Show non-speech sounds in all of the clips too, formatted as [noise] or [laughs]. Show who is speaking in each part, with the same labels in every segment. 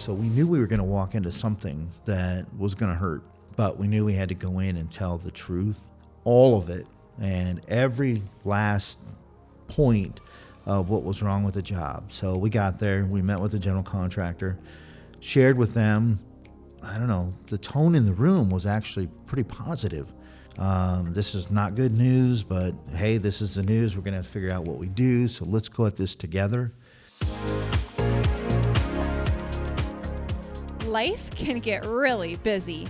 Speaker 1: So we knew we were going to walk into something that was going to hurt, but we knew we had to go in and tell the truth, all of it, and every last point of what was wrong with the job. So we got there, we met with the general contractor, shared with them. I don't know, the tone in the room was actually pretty positive. Um, this is not good news, but hey, this is the news. We're going to have to figure out what we do. So let's go at this together.
Speaker 2: Life can get really busy,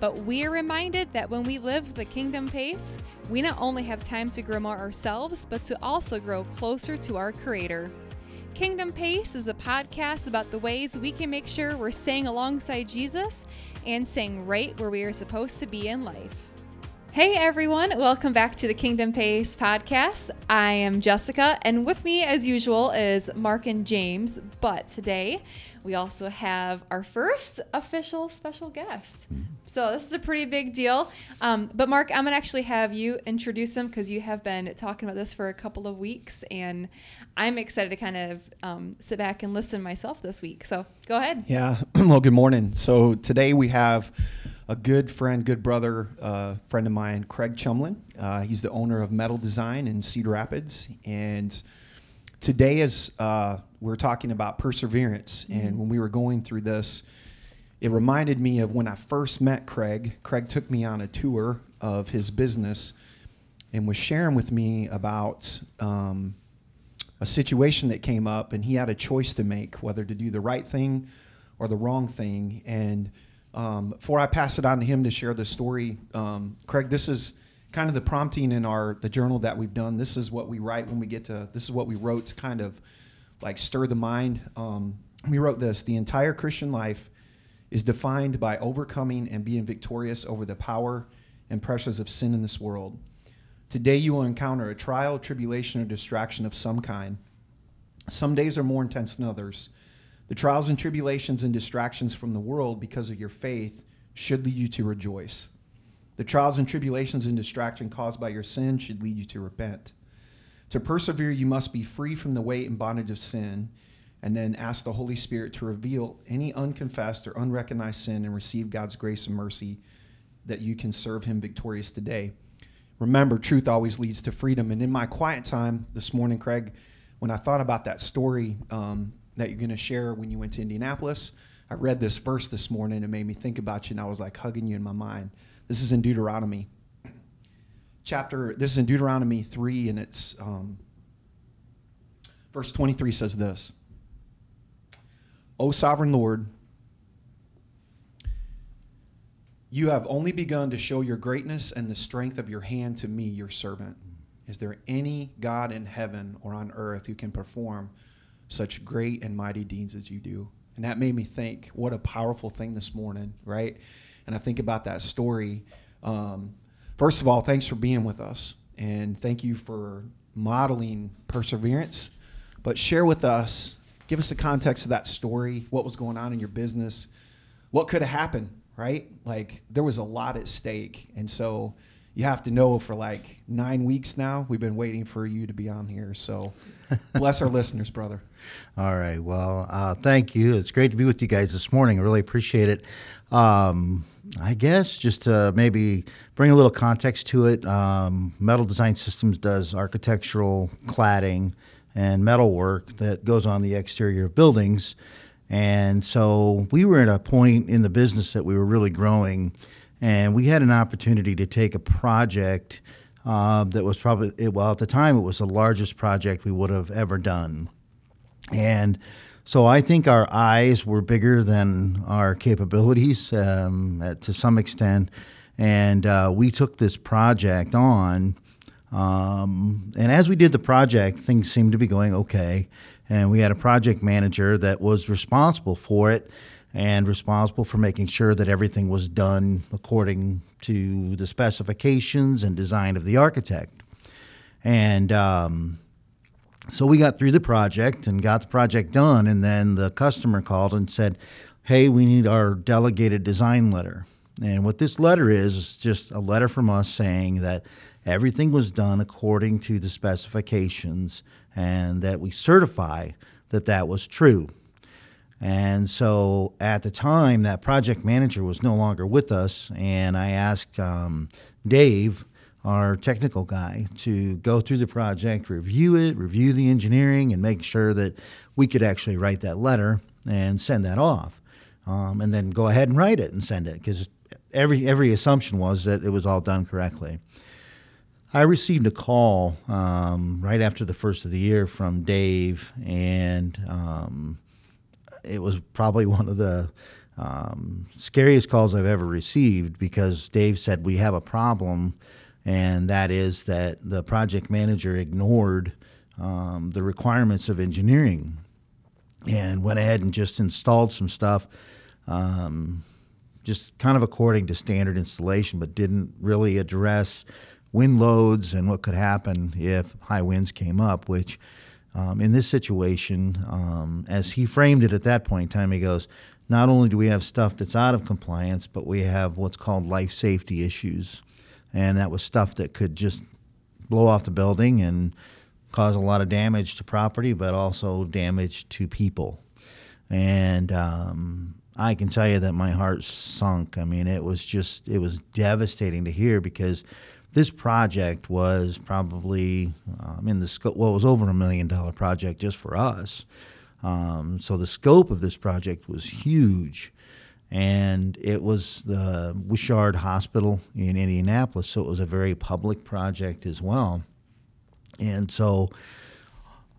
Speaker 2: but we are reminded that when we live the kingdom pace, we not only have time to grow more ourselves, but to also grow closer to our Creator. Kingdom Pace is a podcast about the ways we can make sure we're staying alongside Jesus and staying right where we are supposed to be in life. Hey everyone, welcome back to the Kingdom Pace podcast. I am Jessica, and with me, as usual, is Mark and James. But today, we also have our first official special guest. So this is a pretty big deal. Um, but Mark, I'm gonna actually have you introduce him because you have been talking about this for a couple of weeks, and I'm excited to kind of um, sit back and listen myself this week. So go ahead.
Speaker 3: Yeah. [clears throat] well, good morning. So today we have a good friend, good brother, uh, friend of mine, Craig Chumlin. Uh, he's the owner of Metal Design in Cedar Rapids, and today is uh, we're talking about perseverance. Mm-hmm. And when we were going through this, it reminded me of when I first met Craig. Craig took me on a tour of his business and was sharing with me about um, a situation that came up, and he had a choice to make whether to do the right thing or the wrong thing. And um, before I pass it on to him to share the story, um, Craig, this is kind of the prompting in our the journal that we've done. This is what we write when we get to. This is what we wrote to kind of like stir the mind. Um, we wrote this: the entire Christian life is defined by overcoming and being victorious over the power and pressures of sin in this world. Today, you will encounter a trial, tribulation, or distraction of some kind. Some days are more intense than others. The trials and tribulations and distractions from the world because of your faith should lead you to rejoice. The trials and tribulations and distraction caused by your sin should lead you to repent. To persevere, you must be free from the weight and bondage of sin, and then ask the Holy Spirit to reveal any unconfessed or unrecognized sin and receive God's grace and mercy that you can serve Him victorious today. Remember, truth always leads to freedom. And in my quiet time this morning, Craig, when I thought about that story um, that you're going to share when you went to Indianapolis. I read this verse this morning. It made me think about you, and I was like hugging you in my mind. This is in Deuteronomy. Chapter, this is in Deuteronomy 3, and it's um, verse 23 says this O sovereign Lord, you have only begun to show your greatness and the strength of your hand to me, your servant. Is there any God in heaven or on earth who can perform such great and mighty deeds as you do. And that made me think, what a powerful thing this morning, right? And I think about that story. Um, first of all, thanks for being with us. And thank you for modeling perseverance. But share with us, give us the context of that story, what was going on in your business, what could have happened, right? Like there was a lot at stake. And so you have to know for like nine weeks now, we've been waiting for you to be on here. So [laughs] bless our listeners, brother.
Speaker 1: All right. Well, uh, thank you. It's great to be with you guys this morning. I really appreciate it. Um, I guess just to maybe bring a little context to it, um, Metal Design Systems does architectural cladding and metal work that goes on the exterior of buildings. And so we were at a point in the business that we were really growing and we had an opportunity to take a project uh, that was probably well at the time it was the largest project we would have ever done, and so I think our eyes were bigger than our capabilities um, to some extent, and uh, we took this project on. Um, and as we did the project, things seemed to be going okay. And we had a project manager that was responsible for it and responsible for making sure that everything was done according to the specifications and design of the architect. And um, so we got through the project and got the project done, and then the customer called and said, Hey, we need our delegated design letter. And what this letter is, is just a letter from us saying that everything was done according to the specifications and that we certify that that was true. And so at the time, that project manager was no longer with us, and I asked um, Dave, our technical guy, to go through the project, review it, review the engineering, and make sure that we could actually write that letter and send that off, um, and then go ahead and write it and send it because every every assumption was that it was all done correctly. I received a call um, right after the first of the year from Dave, and um, it was probably [laughs] one of the um, scariest calls I've ever received because Dave said we have a problem, and that is that the project manager ignored um, the requirements of engineering and went ahead and just installed some stuff. Um, just kind of according to standard installation, but didn't really address wind loads and what could happen if high winds came up, which um, in this situation, um, as he framed it at that point in time, he goes, not only do we have stuff that's out of compliance, but we have what's called life safety issues. And that was stuff that could just blow off the building and cause a lot of damage to property, but also damage to people. And um, I can tell you that my heart sunk. I mean, it was just, it was devastating to hear because this project was probably um, in the scope, well, it was over a million dollar project just for us. Um, so the scope of this project was huge. And it was the Wishard Hospital in Indianapolis, so it was a very public project as well. And so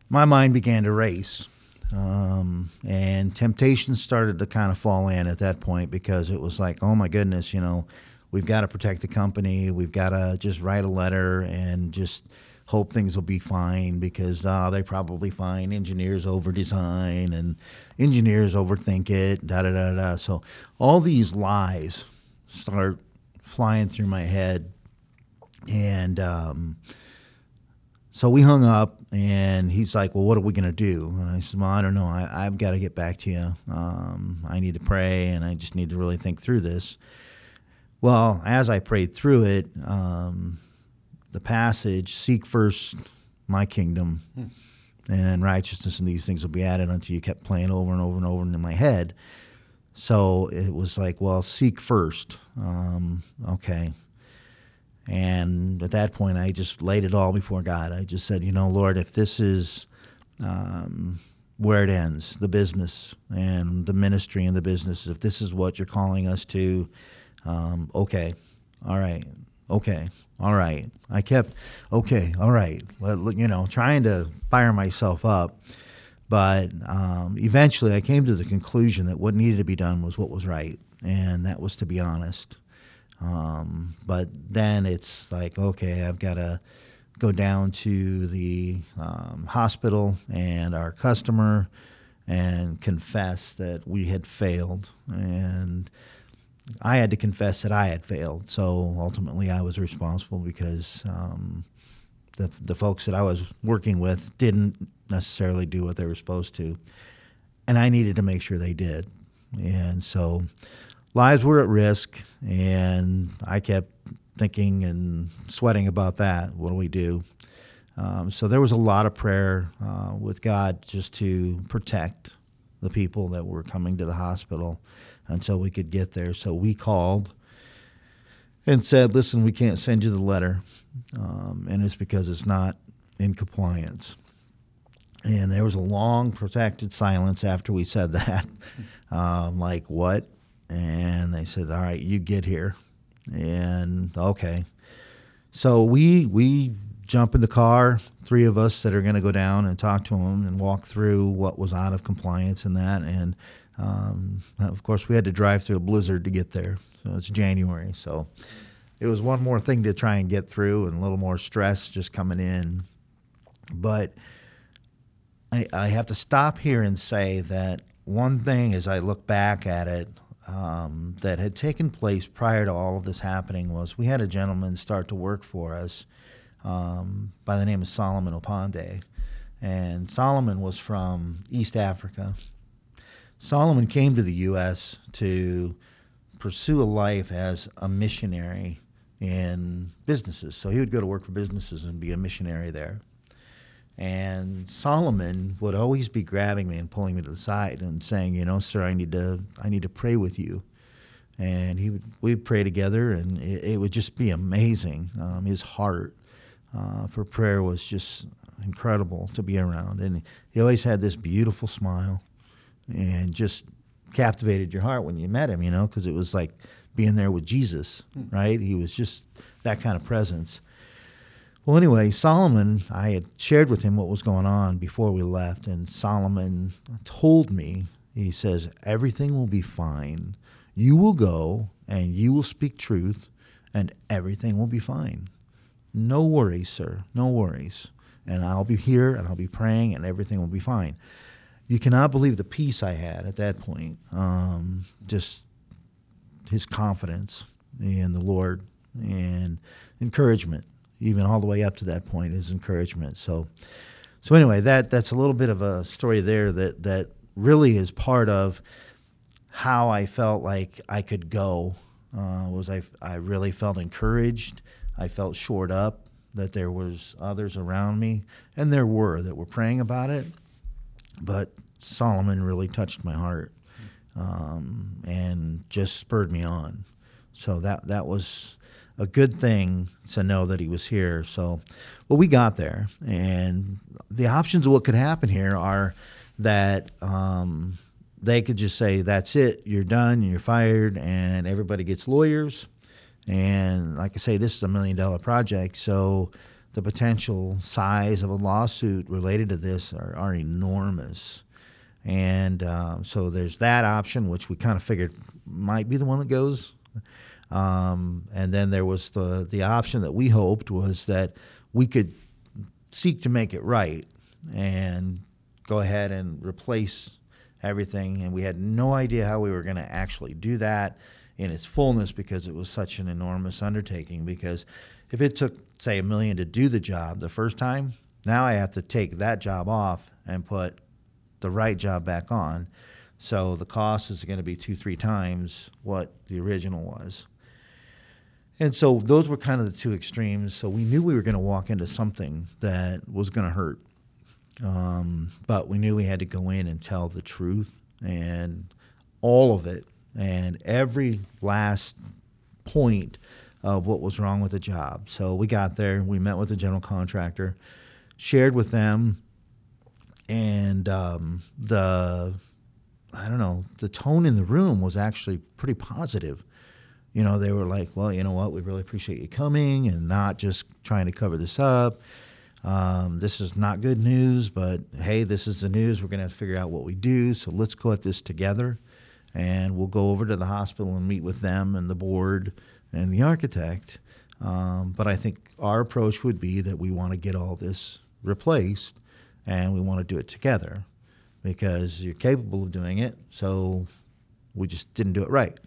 Speaker 1: my mind began to race. Um, and temptations started to kind of fall in at that point because it was like, oh my goodness, you know, we've got to protect the company. We've got to just write a letter and just hope things will be fine because uh, they probably find engineers over design and engineers overthink it, da da da da. So all these lies start flying through my head. And um, so we hung up, and he's like, Well, what are we going to do? And I said, Well, I don't know. I, I've got to get back to you. Um, I need to pray, and I just need to really think through this. Well, as I prayed through it, um, the passage, seek first my kingdom hmm. and righteousness, and these things will be added unto you, kept playing over and over and over in my head. So it was like, well, seek first. Um, okay. And at that point, I just laid it all before God. I just said, you know, Lord, if this is um, where it ends, the business and the ministry and the business, if this is what you're calling us to, um, okay, all right, okay, all right. I kept, okay, all right, well, you know, trying to fire myself up. But um, eventually I came to the conclusion that what needed to be done was what was right, and that was to be honest. Um, but then it's like, okay, I've got to go down to the um, hospital and our customer and confess that we had failed. And I had to confess that I had failed. So ultimately, I was responsible because um, the the folks that I was working with didn't necessarily do what they were supposed to, and I needed to make sure they did. And so, lives were at risk, and I kept thinking and sweating about that. What do we do? Um, so there was a lot of prayer uh, with God just to protect the people that were coming to the hospital until we could get there. So we called and said, listen, we can't send you the letter. Um, and it's because it's not in compliance. And there was a long, protected silence after we said that. [laughs] Um, like, what? And they said, all right, you get here. And okay. So we, we jump in the car, three of us that are going to go down and talk to them and walk through what was out of compliance and that. And um, of course, we had to drive through a blizzard to get there. So it's January. So it was one more thing to try and get through and a little more stress just coming in. But I, I have to stop here and say that one thing as I look back at it um, that had taken place prior to all of this happening was we had a gentleman start to work for us um, by the name of Solomon Opande. And Solomon was from East Africa Solomon came to the U.S. to pursue a life as a missionary in businesses. So he would go to work for businesses and be a missionary there. And Solomon would always be grabbing me and pulling me to the side and saying, you know, sir, I need to, I need to pray with you. And he would, we'd pray together, and it, it would just be amazing. Um, his heart uh, for prayer was just incredible to be around, and he always had this beautiful smile, and just captivated your heart when you met him. You know, because it was like being there with Jesus, hmm. right? He was just that kind of presence. Well, anyway, Solomon, I had shared with him what was going on before we left, and Solomon told me, he says, everything will be fine. You will go and you will speak truth, and everything will be fine. No worries, sir. No worries. And I'll be here and I'll be praying, and everything will be fine. You cannot believe the peace I had at that point. Um, just his confidence in the Lord and encouragement even all the way up to that point is encouragement. So, so anyway, that that's a little bit of a story there that that really is part of how I felt like I could go. Uh, was I I really felt encouraged. I felt shored up that there was others around me, and there were that were praying about it. But Solomon really touched my heart um, and just spurred me on. So that that was a good thing to know that he was here. So, well, we got there, and the options of what could happen here are that um, they could just say, "That's it, you're done, you're fired," and everybody gets lawyers. And like I say, this is a million dollar project, so the potential size of a lawsuit related to this are, are enormous. And um, so there's that option, which we kind of figured might be the one that goes. Um, and then there was the the option that we hoped was that we could seek to make it right and go ahead and replace everything. And we had no idea how we were going to actually do that in its fullness because it was such an enormous undertaking. Because if it took, say, a million to do the job the first time, now I have to take that job off and put the right job back on. So the cost is going to be two, three times what the original was. And so those were kind of the two extremes. So we knew we were going to walk into something that was going to hurt. Um, but we knew we had to go in and tell the truth and all of it and every last point of what was wrong with the job. So we got there, we met with the general contractor, shared with them, and um, the I don't know the tone in the room was actually pretty positive you know, they were like, well, you know what, we really appreciate you coming and not just trying to cover this up. Um, this is not good news, but hey, this is the news. We're going to have to figure out what we do. So let's go at this together. And we'll go over to the hospital and meet with them and the board and the architect. Um, but I think our approach would be that we want to get all this replaced and we want to do it together because you're capable of doing it. So we just didn't do it right.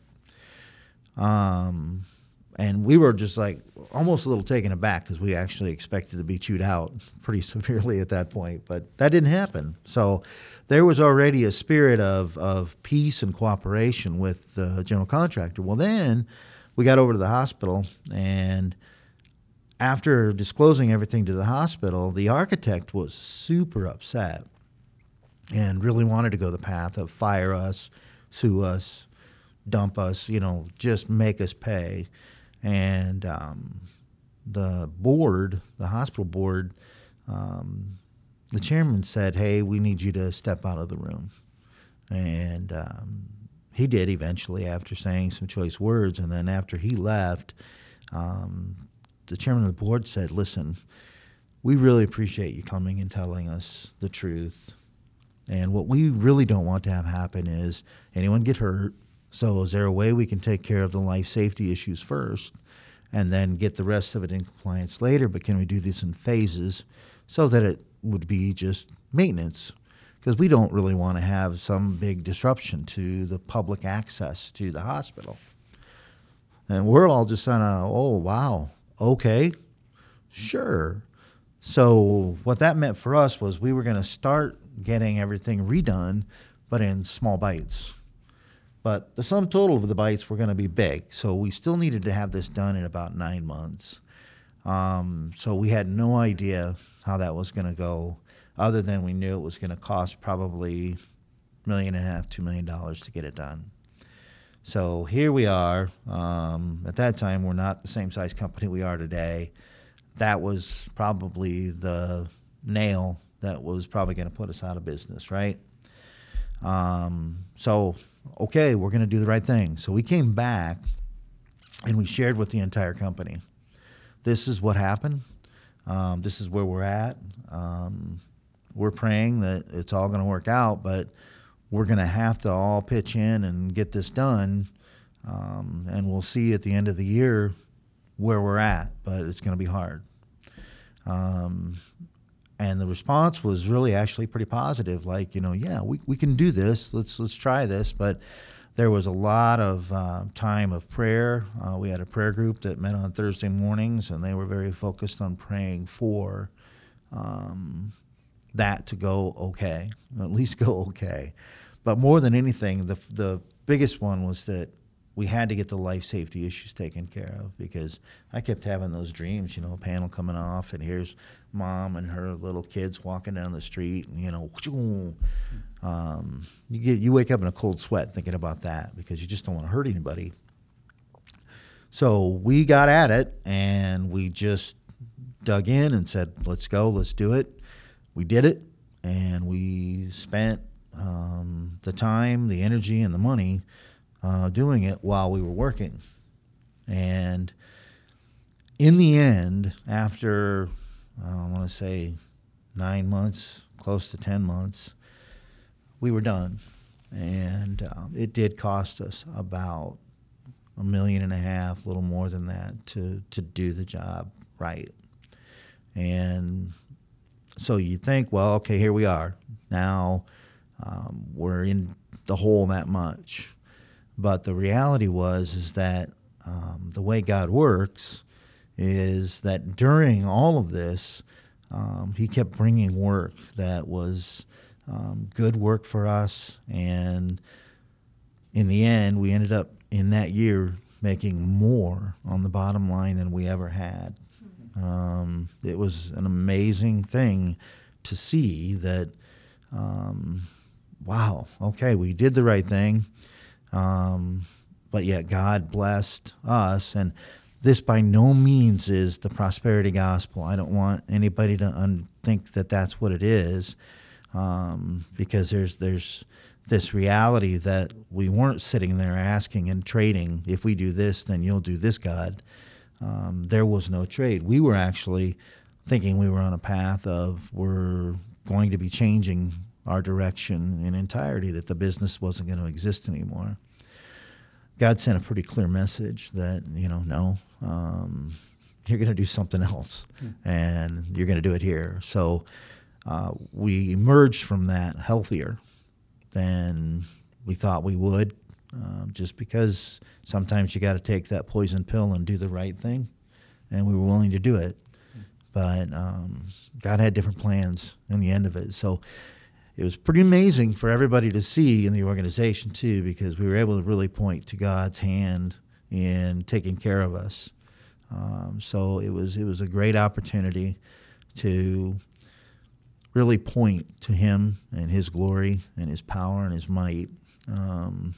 Speaker 1: Um, and we were just like almost a little taken aback because we actually expected to be chewed out [laughs] pretty severely at that point, but that didn't happen. So there was already a spirit of, of peace and cooperation with the general contractor. Well, then we got over to the hospital, and after disclosing everything to the hospital, the architect was super upset and really wanted to go the path of fire us, sue us, dump us, you know, just make us pay. And um, the board, the hospital board, um, the chairman said, "Hey, we need you to step out of the room," and um, he did eventually after saying some choice words. And then after he left, um, the chairman of the board said, "Listen, we really appreciate you coming and telling us the truth." And what we really don't want to have happen is anyone get hurt, so, is there a way we can take care of the life safety issues first and then get the rest of it in compliance later? But can we do this in phases so that it would be just maintenance? Because we don't really want to have some big disruption to the public access to the hospital. And we're all just on a, oh, wow, okay, sure. So, what that meant for us was we were going to start getting everything redone, but in small bites but the sum total of the bites were going to be big. So we still needed to have this done in about nine months. Um, so we had no idea how that was going to go, other than we knew it was going to cost probably million and a half, two million dollars to get it done. So here we are. Um, at that time, we're not the same size company we are today. That was probably the nail that was probably going to put us out of business, right? Um, so, okay, we're going to do the right thing. So we came back and we shared with the entire company. This is what happened. Um, this is where we're at. Um, we're praying that it's all going to work out, but we're going to have to all pitch in and get this done. Um, and we'll see at the end of the year where we're at, but it's going to be hard. Um, and the response was really actually pretty positive. Like, you know, yeah, we, we can do this. Let's let's try this. But there was a lot of uh, time of prayer. Uh, we had a prayer group that met on Thursday mornings, and they were very focused on praying for um, that to go okay, at least go okay. But more than anything, the the biggest one was that we had to get the life safety issues taken care of because I kept having those dreams, you know, a panel coming off, and here's mom and her little kids walking down the street, and you know, [laughs] um, you get you wake up in a cold sweat thinking about that because you just don't want to hurt anybody. So we got at it, and we just dug in and said, "Let's go, let's do it." We did it, and we spent um, the time, the energy, and the money uh, doing it while we were working. And in the end, after I want to say nine months, close to 10 months, we were done. And um, it did cost us about a million and a half, a little more than that, to, to do the job right. And so you think, well, okay, here we are. Now um, we're in the hole that much. But the reality was is that um, the way God works is that during all of this, um, He kept bringing work that was um, good work for us, and in the end, we ended up in that year making more on the bottom line than we ever had. Um, it was an amazing thing to see that. Um, wow, okay, we did the right thing um, but yet God blessed us. And this by no means is the prosperity gospel. I don't want anybody to un- think that that's what it is, um, because there's there's this reality that we weren't sitting there asking and trading. If we do this, then you'll do this, God. Um, there was no trade. We were actually thinking we were on a path of we're going to be changing our direction in entirety, that the business wasn't going to exist anymore. God sent a pretty clear message that, you know, no, um, you're going to do something else hmm. and you're going to do it here. So uh, we emerged from that healthier than we thought we would, uh, just because sometimes you got to take that poison pill and do the right thing. And we were willing to do it. But um, God had different plans in the end of it. So it was pretty amazing for everybody to see in the organization too, because we were able to really point to God's hand in taking care of us. Um, so it was it was a great opportunity to really point to Him and His glory and His power and His might. Um,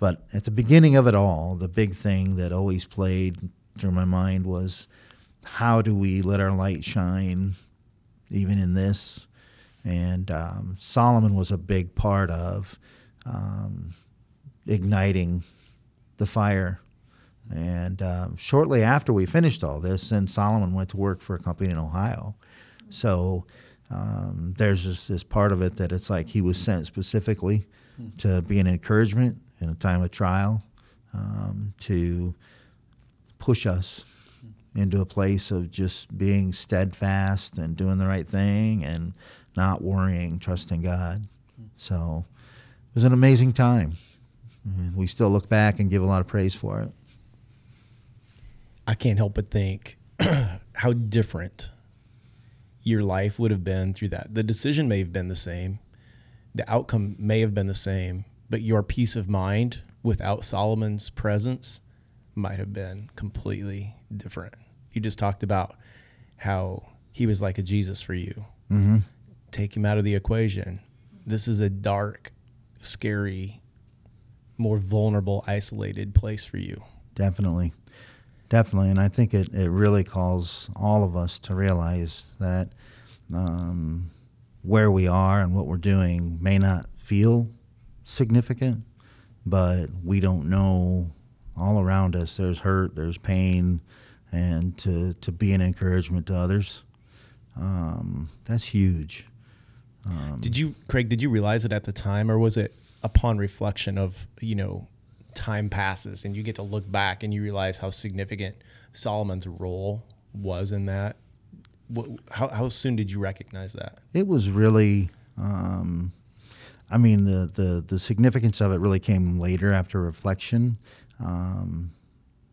Speaker 1: but at the beginning of it all, the big thing that always played through my mind was how do we let our light shine even in this? And um, Solomon was a big part of um, igniting the fire. And um, shortly after we finished all this, then Solomon went to work for a company in Ohio. So um, there's just this part of it that it's like he was sent specifically to be an encouragement in a time of trial, um, to push us into a place of just being steadfast and doing the right thing and not worrying, trusting God. So it was an amazing time. And we still look back and give a lot of praise for it.
Speaker 4: I can't help but think [clears throat] how different your life would have been through that. The decision may have been the same, the outcome may have been the same, but your peace of mind without Solomon's presence might have been completely different. You just talked about how he was like a Jesus for you.
Speaker 1: Mm-hmm.
Speaker 4: Take him out of the equation. This is a dark, scary, more vulnerable, isolated place for you.
Speaker 1: Definitely. Definitely. And I think it, it really calls all of us to realize that um, where we are and what we're doing may not feel significant, but we don't know all around us there's hurt, there's pain, and to, to be an encouragement to others, um, that's huge.
Speaker 4: Did you, Craig? Did you realize it at the time, or was it upon reflection of you know, time passes and you get to look back and you realize how significant Solomon's role was in that? What, how how soon did you recognize that?
Speaker 1: it was really um, i mean the, the the significance of it really came later after reflection um,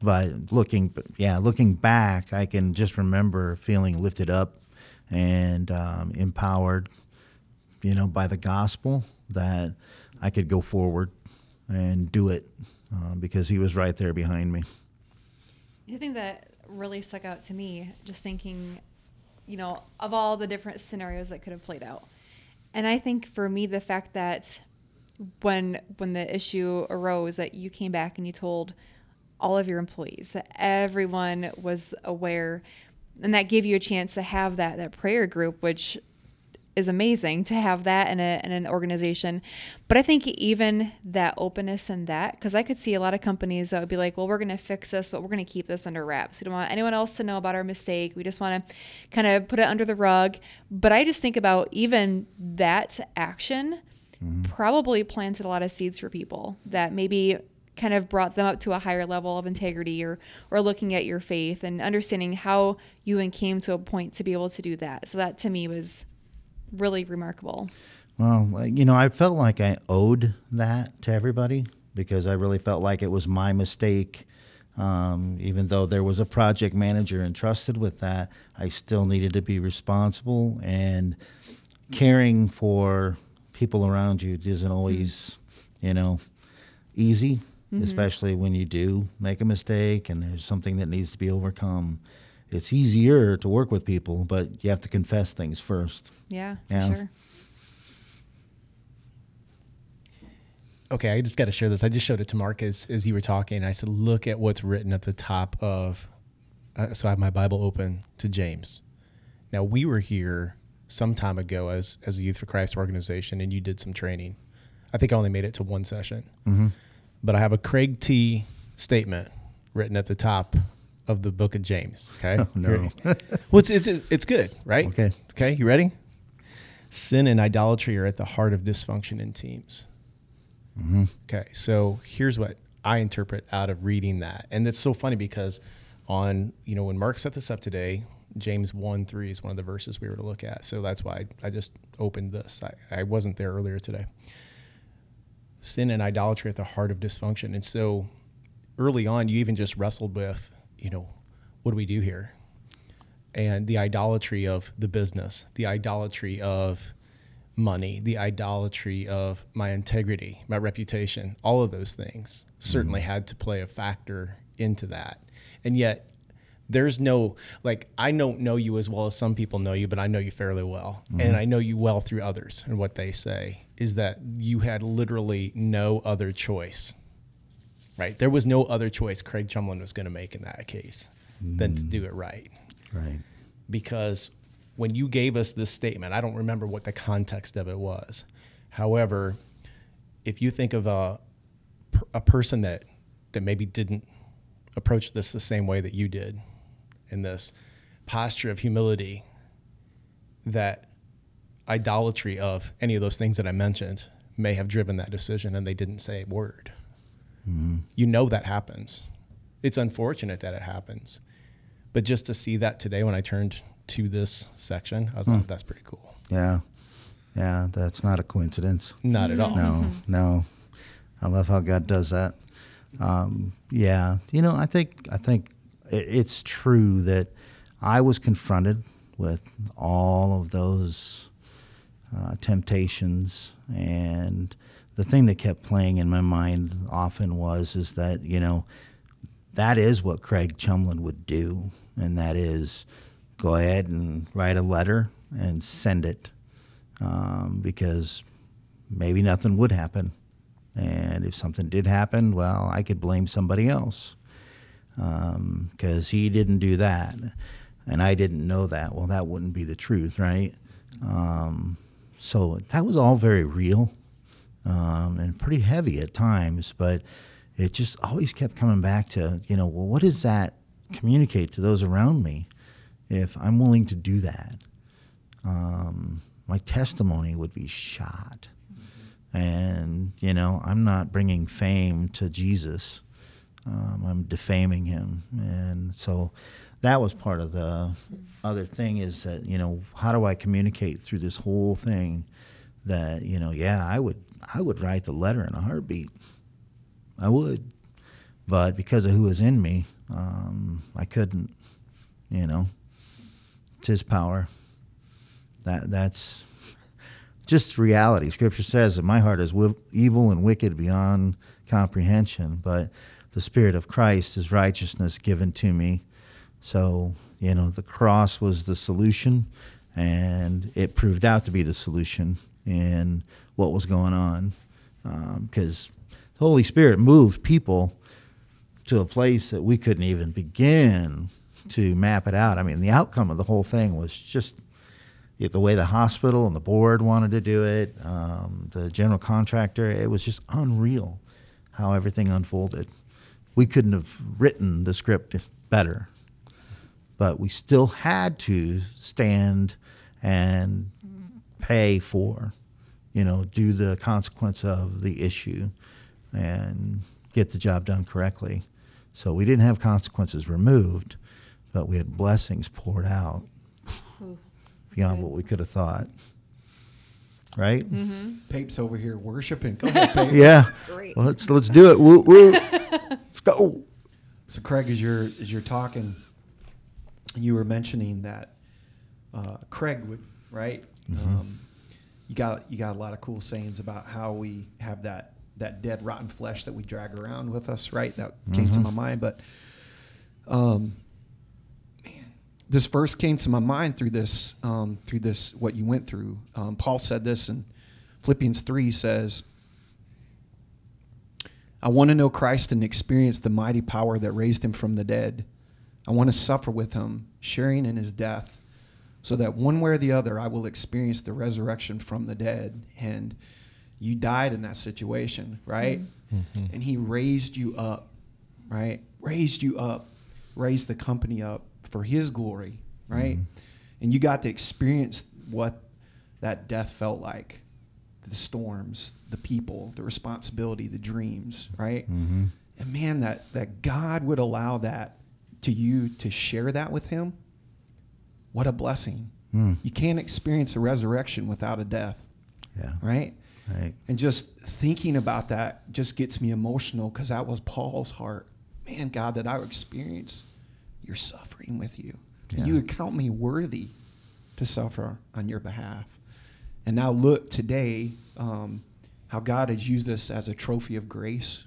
Speaker 1: but looking yeah looking back i can just remember feeling lifted up and um, empowered you know by the gospel that i could go forward and do it uh, because he was right there behind me
Speaker 2: The thing that really stuck out to me, just thinking, you know, of all the different scenarios that could have played out. And I think for me, the fact that when when the issue arose, that you came back and you told all of your employees that everyone was aware, and that gave you a chance to have that that prayer group, which is amazing to have that in, a, in an organization. But I think even that openness and that, because I could see a lot of companies that would be like, well, we're going to fix this, but we're going to keep this under wraps. We don't want anyone else to know about our mistake. We just want to kind of put it under the rug. But I just think about even that action mm-hmm. probably planted a lot of seeds for people that maybe kind of brought them up to a higher level of integrity or or looking at your faith and understanding how you and came to a point to be able to do that. So that to me was really remarkable.
Speaker 1: Well, you know, I felt like I owed that to everybody because I really felt like it was my mistake. Um, even though there was a project manager entrusted with that, I still needed to be responsible and caring for people around you isn't always, you know, easy, especially when you do make a mistake and there's something that needs to be overcome. It's easier to work with people, but you have to confess things first.
Speaker 2: Yeah,
Speaker 1: Yeah.
Speaker 2: sure.
Speaker 4: Okay, I just got to share this. I just showed it to Mark as, as you were talking. I said, look at what's written at the top of. Uh, so I have my Bible open to James. Now we were here some time ago as as a Youth for Christ organization, and you did some training. I think I only made it to one session, but I have a Craig T statement written at the top of the book of James. Okay, [laughs] oh,
Speaker 1: no.
Speaker 4: well, it's, it's it's good, right?
Speaker 1: Okay.
Speaker 4: Okay, you ready? Sin and idolatry are at the heart of dysfunction in teams. Mm-hmm. Okay, so here's what I interpret out of reading that, and it's so funny because on you know when Mark set this up today, James one three is one of the verses we were to look at. So that's why I, I just opened this. I, I wasn't there earlier today. Sin and idolatry at the heart of dysfunction, and so early on, you even just wrestled with you know what do we do here, and the idolatry of the business, the idolatry of money, the idolatry of my integrity, my reputation, all of those things certainly mm-hmm. had to play a factor into that. And yet, there's no, like, I don't know you as well as some people know you, but I know you fairly well. Mm-hmm. And I know you well through others and what they say is that you had literally no other choice, right? There was no other choice Craig Chumlin was going to make in that case than to mm. do it right
Speaker 1: Right.
Speaker 4: because when you gave us this statement, I don't remember what the context of it was. However, if you think of a a person that that maybe didn't approach this the same way that you did, in this posture of humility, that idolatry of any of those things that I mentioned may have driven that decision, and they didn't say a word. You know that happens. It's unfortunate that it happens. But just to see that today when I turned to this section, I was like, that's pretty cool.
Speaker 1: Yeah. Yeah, that's not a coincidence.
Speaker 4: Not at all.
Speaker 1: No, no. I love how God does that. Um, yeah, you know, I think I think it's true that I was confronted with all of those uh, temptations, and the thing that kept playing in my mind often was is that you know that is what Craig Chumlin would do, and that is go ahead and write a letter and send it um, because maybe nothing would happen. And if something did happen, well, I could blame somebody else because he didn't do that. And I didn't know that. Well, that wouldn't be the truth, right? Um, so that was all very real um, and pretty heavy at times, but it just always kept coming back to, you know, well, what does that communicate to those around me if I'm willing to do that? Um, my testimony would be shot. And, you know, I'm not bringing fame to Jesus, um, I'm defaming him. And so that was part of the other thing is that, you know, how do I communicate through this whole thing that, you know, yeah, I would I would write the letter in a heartbeat. I would. But because of who is in me, um, I couldn't, you know. It's his power. That that's just reality. Scripture says that my heart is evil and wicked beyond comprehension, but the Spirit of Christ is righteousness given to me. So, you know, the cross was the solution, and it proved out to be the solution in what was going on. Because the Holy Spirit moved people to a place that we couldn't even begin to map it out. I mean, the outcome of the whole thing was just the way the hospital and the board wanted to do it, um, the general contractor, it was just unreal how everything unfolded. We couldn't have written the script better, but we still had to stand and pay for, you know, do the consequence of the issue and get the job done correctly. So we didn't have consequences removed, but we had blessings poured out beyond what we could have thought. Right? Mm-hmm.
Speaker 3: Pape's over here worshiping. Come on, [laughs] Pape.
Speaker 1: Yeah.
Speaker 2: great.
Speaker 1: Well, let's let's do it. Woo, woo. [laughs] let's go.
Speaker 3: So Craig, as you're as you're talking, you were mentioning that uh, Craig would right. Um, you got you got a lot of cool sayings about how we have that that dead rotten flesh that we drag around with us. Right, that came to my mind. But um, man, this verse came to my mind through this um, through this what you went through. Um, Paul said this in Philippians three says. I want to know Christ and experience the mighty power that raised him from the dead. I want to suffer with him, sharing in his death, so that one way or the other I will experience the resurrection from the dead. And you died in that situation, right? Mm-hmm. And he raised you up, right? Raised you up, raised the company up for his glory, right? Mm-hmm. And you got to experience what that death felt like the storms, the people, the responsibility, the dreams, right? Mm-hmm. And man, that that God would allow that to you to share that with Him. What a blessing! You can't experience a resurrection without a death,
Speaker 1: Yeah.
Speaker 3: right?
Speaker 1: Right.
Speaker 3: And just thinking about that just gets me emotional because that was Paul's heart. Man, God, that I would experience your suffering with you.
Speaker 1: Yeah.
Speaker 3: You would count me worthy to suffer on your behalf. And now look today um, how God has used this as a trophy of grace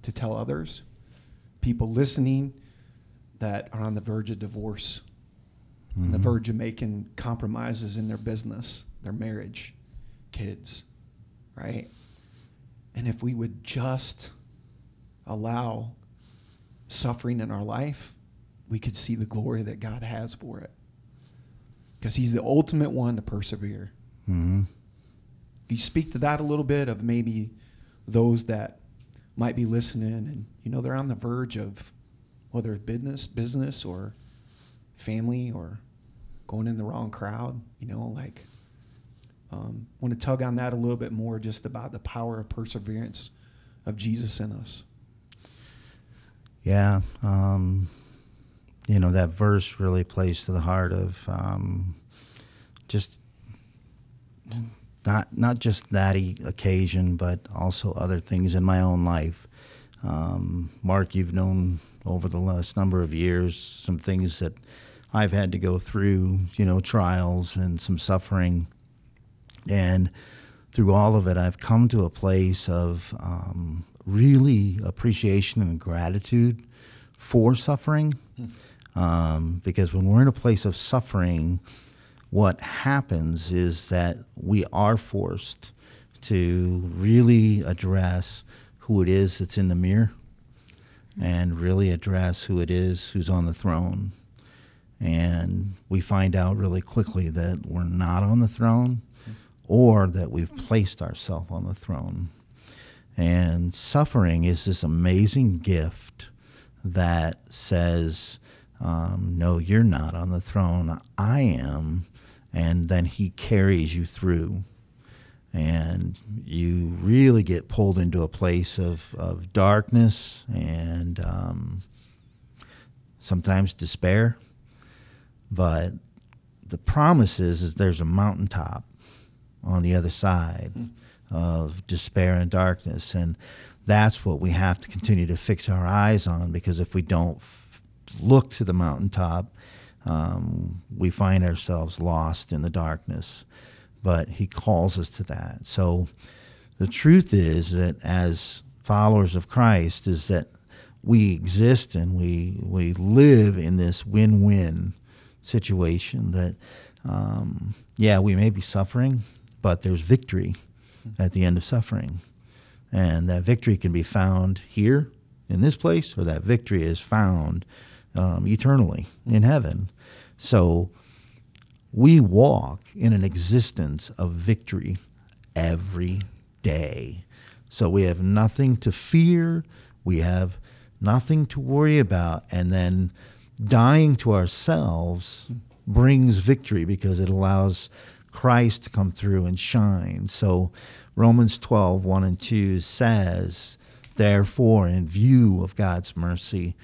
Speaker 3: to tell others, people listening that are on the verge of divorce, on the verge of making compromises in their business, their marriage, kids, right? And if we would just allow suffering in our life, we could see the glory that God has for it. Because He's the ultimate one to persevere.
Speaker 1: Mm-hmm.
Speaker 3: You speak to that a little bit of maybe those that might be listening and you know they're on the verge of whether it's business, business or family or going in the wrong crowd, you know, like um, want to tug on that a little bit more just about the power of perseverance of Jesus in us.
Speaker 1: Yeah. Um, you know, that verse really plays to the heart of um, just not not just that occasion, but also other things in my own life. Um, Mark, you've known over the last number of years some things that I've had to go through, you know, trials and some suffering. And through all of it, I've come to a place of um, really appreciation and gratitude for suffering. Um, because when we're in a place of suffering, what happens is that we are forced to really address who it is that's in the mirror and really address who it is who's on the throne. And we find out really quickly that we're not on the throne or that we've placed ourselves on the throne. And suffering is this amazing gift that says, um, No, you're not on the throne, I am. And then he carries you through. And you really get pulled into a place of, of darkness and um, sometimes despair. But the promise is, is there's a mountaintop on the other side mm. of despair and darkness. And that's what we have to continue to fix our eyes on because if we don't f- look to the mountaintop, um, we find ourselves lost in the darkness. But He calls us to that. So the truth is that as followers of Christ, is that we exist and we we live in this win-win situation. That um, yeah, we may be suffering, but there's victory at the end of suffering. And that victory can be found here in this place, or that victory is found um, eternally in heaven. So we walk in an existence of victory every day. So we have nothing to fear, we have nothing to worry about, and then dying to ourselves brings victory because it allows Christ to come through and shine. So Romans 12, 1 and 2 says, Therefore, in view of God's mercy,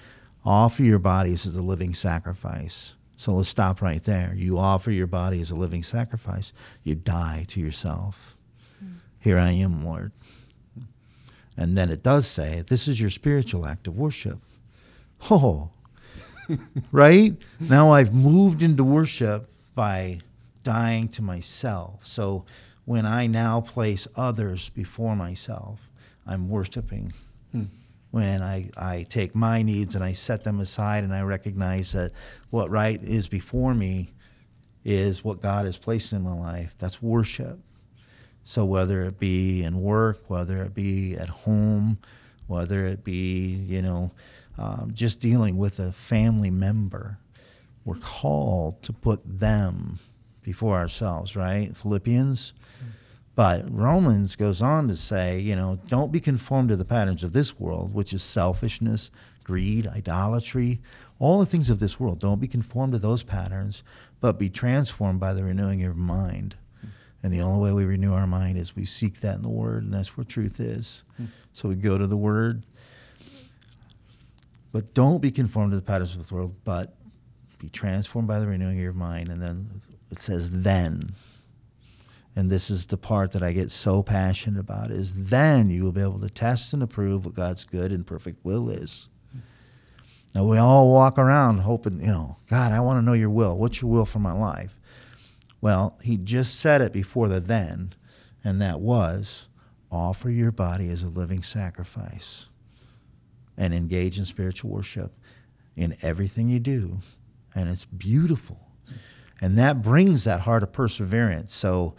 Speaker 1: offer your bodies as a living sacrifice. So let's stop right there. You offer your body as a living sacrifice, you die to yourself. Mm. Here I am, Lord. And then it does say, This is your spiritual act of worship. Oh, [laughs] right? Now I've moved into worship by dying to myself. So when I now place others before myself, I'm worshiping. Hmm. When I, I take my needs and I set them aside and I recognize that what right is before me is what God has placed in my life, that's worship. So whether it be in work, whether it be at home, whether it be, you know, um, just dealing with a family member, we're called to put them before ourselves, right? Philippians. But Romans goes on to say, you know, don't be conformed to the patterns of this world, which is selfishness, greed, idolatry, all the things of this world. Don't be conformed to those patterns, but be transformed by the renewing of your mind. And the only way we renew our mind is we seek that in the Word, and that's where truth is. So we go to the Word. But don't be conformed to the patterns of this world, but be transformed by the renewing of your mind. And then it says then and this is the part that I get so passionate about is then you will be able to test and approve what God's good and perfect will is. Now we all walk around hoping, you know, God, I want to know your will. What's your will for my life? Well, he just said it before the then, and that was offer your body as a living sacrifice and engage in spiritual worship in everything you do. And it's beautiful. And that brings that heart of perseverance. So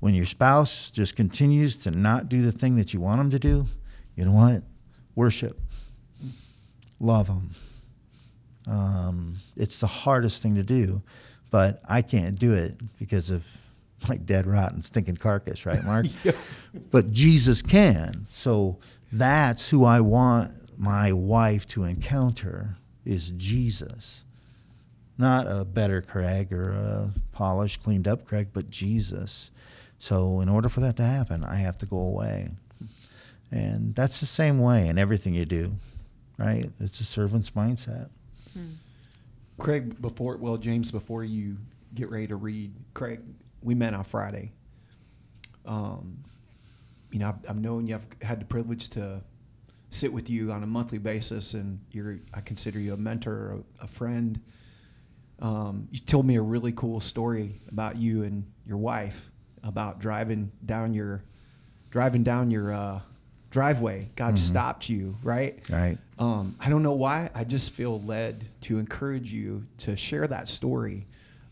Speaker 1: when your spouse just continues to not do the thing that you want them to do, you know what? Worship. Love them. Um, it's the hardest thing to do, but I can't do it because of like dead, rotten, stinking carcass, right, Mark? [laughs] yeah. But Jesus can. So that's who I want my wife to encounter is Jesus not a better Craig or a polished, cleaned up Craig, but Jesus. So, in order for that to happen, I have to go away. And that's the same way in everything you do, right? It's a servant's mindset.
Speaker 3: Hmm. Craig, before, well, James, before you get ready to read, Craig, we met on Friday. Um, you know, I've, I've known you, I've had the privilege to sit with you on a monthly basis, and you're, I consider you a mentor, a, a friend um, you told me a really cool story about you and your wife about driving down your driving down your uh, driveway. God stopped you, right?
Speaker 1: Right.
Speaker 3: Um, I don't know why. I just feel led to encourage you to share that story.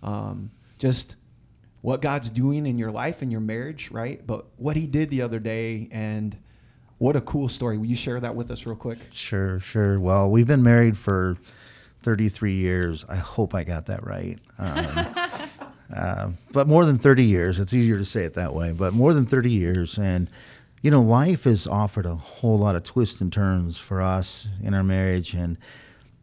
Speaker 3: Um, just what God's doing in your life and your marriage, right? But what He did the other day, and what a cool story. Will you share that with us real quick?
Speaker 1: Sure, sure. Well, we've been married for 33 years. I hope I got that right. Um, [laughs] uh, but more than 30 years. It's easier to say it that way, but more than 30 years. And, you know, life has offered a whole lot of twists and turns for us in our marriage. And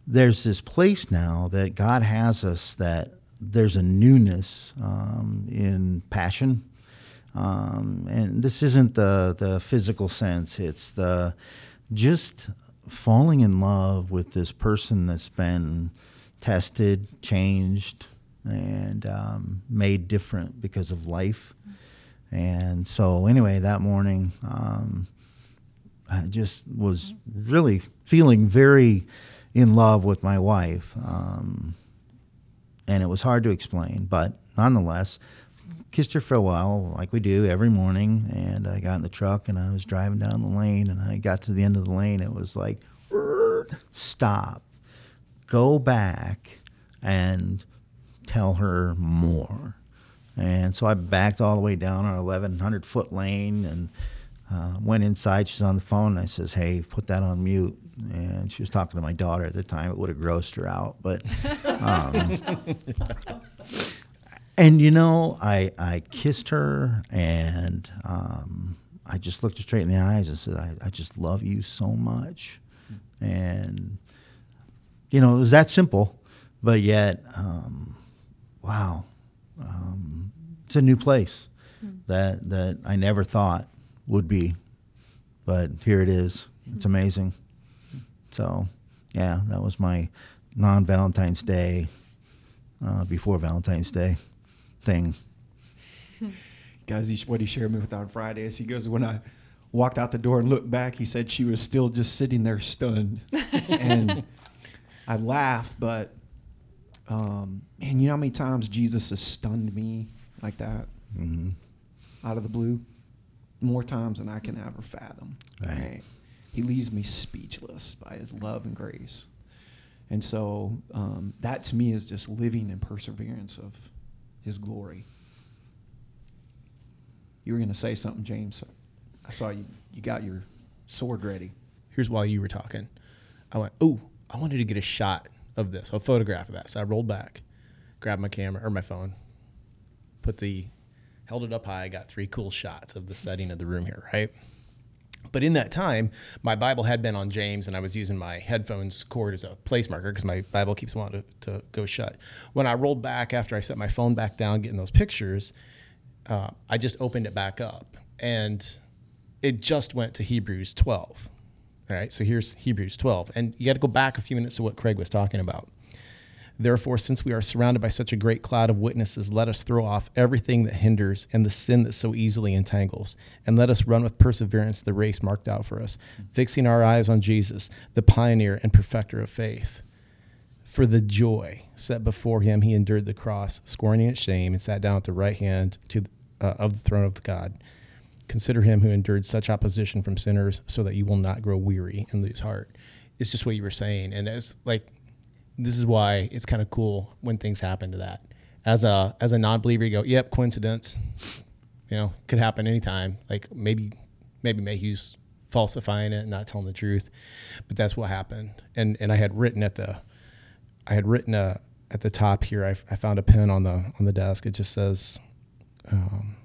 Speaker 1: there's this place now that God has us that there's a newness um, in passion. Um, and this isn't the, the physical sense, it's the just falling in love with this person that's been tested, changed, and um, made different because of life. And so, anyway, that morning, um, I just was really feeling very in love with my wife. Um, and it was hard to explain, but nonetheless, kissed her for a while, like we do every morning. And I got in the truck and I was driving down the lane, and I got to the end of the lane. It was like, "Er, stop, go back, and tell her more. And so I backed all the way down our 1,100 foot lane and uh, went inside. She's on the phone. And I says, "Hey, put that on mute." And she was talking to my daughter at the time. It would have grossed her out, but. Um, [laughs] and you know, I I kissed her, and um, I just looked her straight in the eyes and said, "I, I just love you so much," and you know, it was that simple, but yet, um, wow, um, it's a new place that that I never thought would be, but here it is. It's amazing. So, yeah, that was my non Valentine's Day, uh, before Valentine's Day thing. [laughs]
Speaker 3: Guys, he, what he shared me with on Friday is he goes, when I walked out the door and looked back, he said she was still just sitting there stunned. [laughs] and I laugh, but um, man, you know how many times Jesus has stunned me like that
Speaker 1: hmm
Speaker 3: out of the blue? More times than I can ever fathom.
Speaker 1: Right.
Speaker 3: He leaves me speechless by his love and grace. And so um, that to me is just living in perseverance of his glory. You were going to say something, James. I saw you. You got your sword ready.
Speaker 4: Here's while you were talking. I went, oh, I wanted to get a shot of this, a photograph of that. So I rolled back, grabbed my camera or my phone, put the, held it up high, I got three cool shots of the setting of the room here, right? But in that time, my Bible had been on James, and I was using my headphones cord as a place marker because my Bible keeps wanting to, to go shut. When I rolled back after I set my phone back down, getting those pictures, uh, I just opened it back up, and it just went to Hebrews 12. All right, so here's Hebrews 12, and you got to go back a few minutes to what Craig was talking about. Therefore, since we are surrounded by such a great cloud of witnesses, let us throw off everything that hinders and the sin that so easily entangles, and let us run with perseverance the race marked out for us, fixing our eyes on Jesus, the pioneer and perfecter of faith. For the joy set before him, he endured the cross, scorning its shame, and sat down at the right hand to, uh, of the throne of God. Consider him who endured such opposition from sinners, so that you will not grow weary and lose heart. It's just what you were saying, and it's like this is why it's kind of cool when things happen to that. As a as a non-believer, you go, "Yep, coincidence. You know, could happen anytime. Like maybe maybe Mayhew's falsifying it and not telling the truth, but that's what happened. And and I had written at the I had written a, at the top here. I, I found a pen on the on the desk. It just says, um,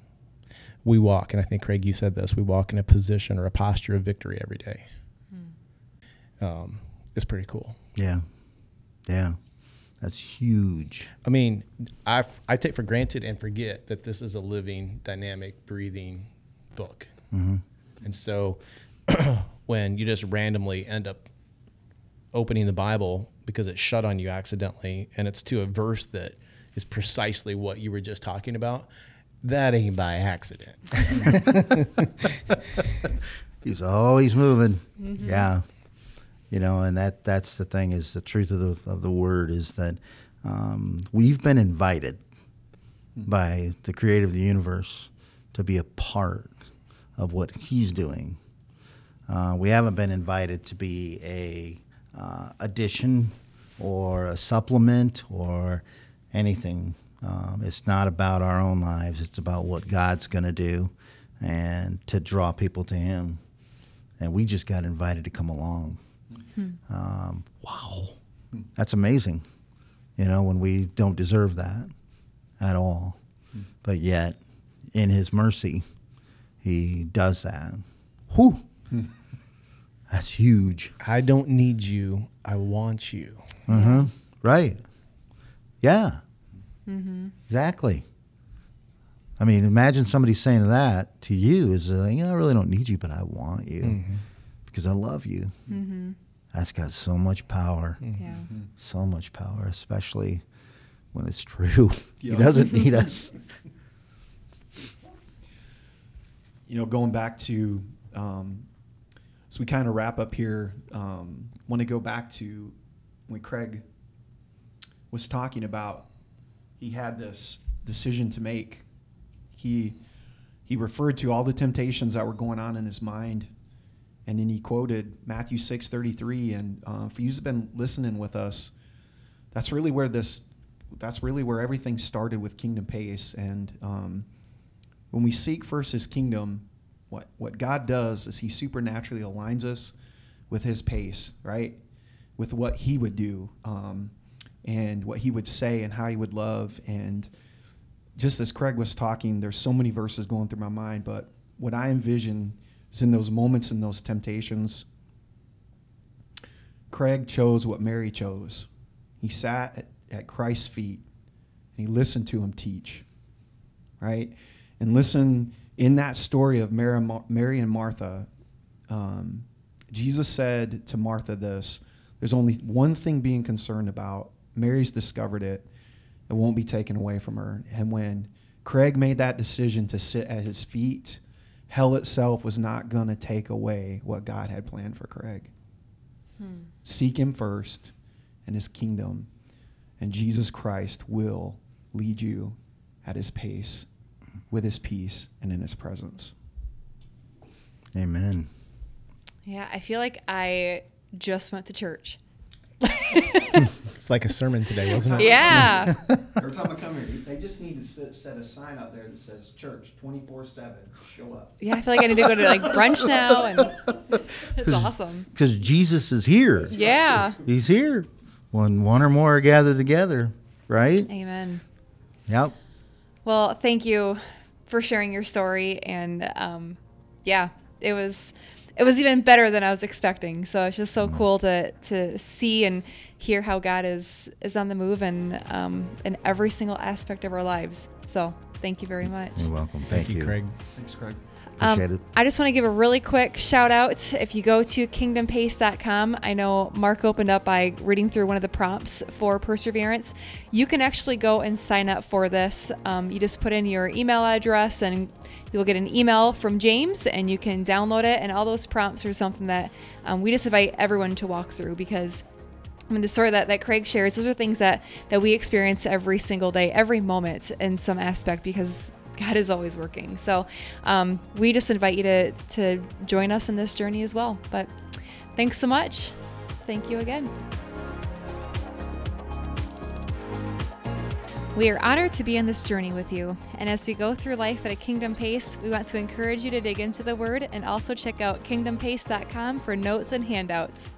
Speaker 4: "We walk." And I think Craig, you said this. We walk in a position or a posture of victory every day. Um, it's pretty cool.
Speaker 1: Yeah. Yeah. That's huge.
Speaker 4: I mean, I I take for granted and forget that this is a living, dynamic, breathing book. Mm-hmm. And so, [clears throat] when you just randomly end up opening the Bible because it's shut on you accidentally, and it's to a verse that is precisely what you were just talking about, that ain't by accident. [laughs]
Speaker 1: He's always moving. Mm-hmm. Yeah. You know, and that that's the thing is the truth of the of the word is that um, we've been invited by the creator of the universe to be a part of what he's doing. Uh, we haven't been invited to be a uh, addition or a supplement or anything. Um, it's not about our own lives. It's about what God's going to do and to draw people to Him. And we just got invited to come along. Um, wow. That's amazing. You know, when we don't deserve that at all. But yet, in His mercy, He does that. Whew. That's huge.
Speaker 4: I don't need you. I want you.
Speaker 1: Uh-huh. Right. Yeah. Exactly. I mean, imagine somebody saying that to you is, uh, you know, I really don't need you, but I want you because I love you. That's got so much power,
Speaker 2: Yeah.
Speaker 1: so much power, especially when it's true. [laughs]
Speaker 3: Yeah.
Speaker 1: He doesn't need us. [laughs]
Speaker 3: you know, going back to, um, as we kind of wrap up here, um, want to go back to when Craig was talking about he had this decision to make. He he referred to all the temptations that were going on in his mind, and then he quoted Matthew six thirty three. And uh, for you who's been listening with us, that's really where this that's really where everything started with Kingdom Pace. And um, when we seek first His kingdom, what what God does is He supernaturally aligns us with His pace, right? With what He would do, um, and what He would say, and how He would love. And just as Craig was talking, there's so many verses going through my mind, but what I envision is in those moments and those temptations. Craig chose what Mary chose. He sat at, at Christ's feet and he listened to him teach, right? And listen in that story of Mary, Mary and Martha. Um, Jesus said to Martha this there's only one thing being concerned about. Mary's discovered it, it won't be taken away from her. And when Craig made that decision to sit at his feet, hell itself was not going to take away what God had planned for Craig. Hmm. Seek him first and his kingdom, and Jesus Christ will lead you at his pace, with his peace, and in his presence.
Speaker 1: Amen.
Speaker 2: Yeah, I feel like I just went to church. [laughs]
Speaker 4: It's like a sermon today, wasn't it?
Speaker 2: Yeah.
Speaker 3: Every time I come here, they just need to set, set a sign out there that says church 24 7. Show up.
Speaker 2: Yeah, I feel like I need to go to like brunch now and [laughs] it's awesome.
Speaker 1: Because Jesus is here.
Speaker 2: Yeah.
Speaker 1: He's here. When one or more are gathered together, right?
Speaker 2: Amen.
Speaker 1: Yep.
Speaker 2: Well, thank you for sharing your story and um, yeah, it was it was even better than I was expecting. So it's just so cool to to see and hear how God is is on the move and um, in every single aspect of our lives. So thank you very much.
Speaker 1: You're welcome.
Speaker 4: Thank, you, Craig.
Speaker 3: Thanks, Craig.
Speaker 1: Appreciate
Speaker 2: Um,
Speaker 1: it.
Speaker 2: I just want to give a really quick shout out. If you go to kingdompace.com, I know Mark opened up by reading through one of the prompts for perseverance. You can actually go and sign up for this. Um, you just put in your email address and you'll get an email from James and you can download it. And all those prompts are something that um, we just invite everyone to walk through because I mean, the story that, that Craig shares, those are things that, that we experience every single day, every moment in some aspect because God is always working. So um, we just invite you to, to join us in this journey as well. But thanks so much. Thank you again. We are honored to be on this journey with you. And as we go through life at a kingdom pace, we want to encourage you to dig into the word and also check out kingdompace.com for notes and handouts.